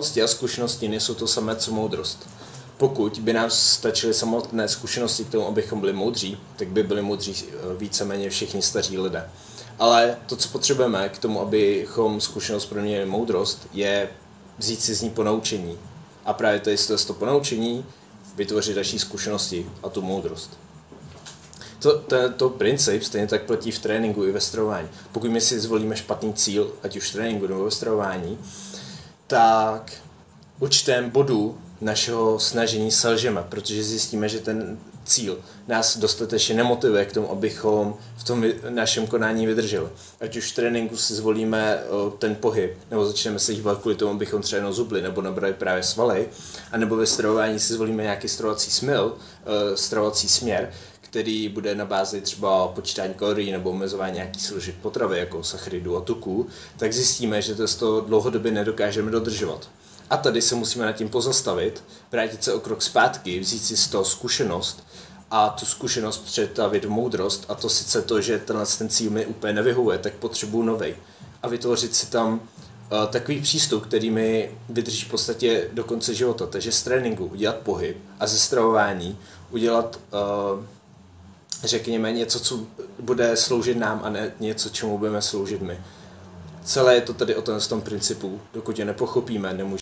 Znalosti a zkušenosti nejsou to samé, co moudrost. Pokud by nám stačily samotné zkušenosti k tomu, abychom byli moudří, tak by byli moudří eh, víceméně všichni staří lidé. Ale to, co potřebujeme k tomu, abychom zkušenost proměnili moudrost, je vzít si z ní ponaučení. A právě to je to ponaučení vytvořit další zkušenosti a tu moudrost. To, to, to princip stejně tak platí v tréninku i ve stravování. Pokud my si zvolíme špatný cíl, ať už v tréninku nebo ve stravování, tak určitém bodu našeho snažení selžeme, protože zjistíme, že ten cíl nás dostatečně nemotivuje k tomu, abychom v tom našem konání vydrželi. Ať už v tréninku si zvolíme ten pohyb, nebo začneme se hýbat kvůli tomu, abychom třeba jenom zubli, nebo nabrali právě svaly, anebo ve stravování si zvolíme nějaký stravovací smyl, stravovací směr, který bude na bázi třeba počítání kalorií nebo omezování nějakých složek potravy, jako sacharidu a tuků, tak zjistíme, že to z toho dlouhodobě nedokážeme dodržovat. A tady se musíme nad tím pozastavit, vrátit se o krok zpátky, vzít si z toho zkušenost a tu zkušenost přetavit v moudrost a to sice to, že tenhle ten cíl mi úplně nevyhovuje, tak potřebuju novej. A vytvořit si tam uh, takový přístup, který mi vydrží v podstatě do konce života. Takže z tréninku udělat pohyb a ze stravování udělat uh, řekněme něco, co bude sloužit nám a ne něco, čemu budeme sloužit my. Celé je to tady o tom, tom principu. Dokud je nepochopíme, nemůžeme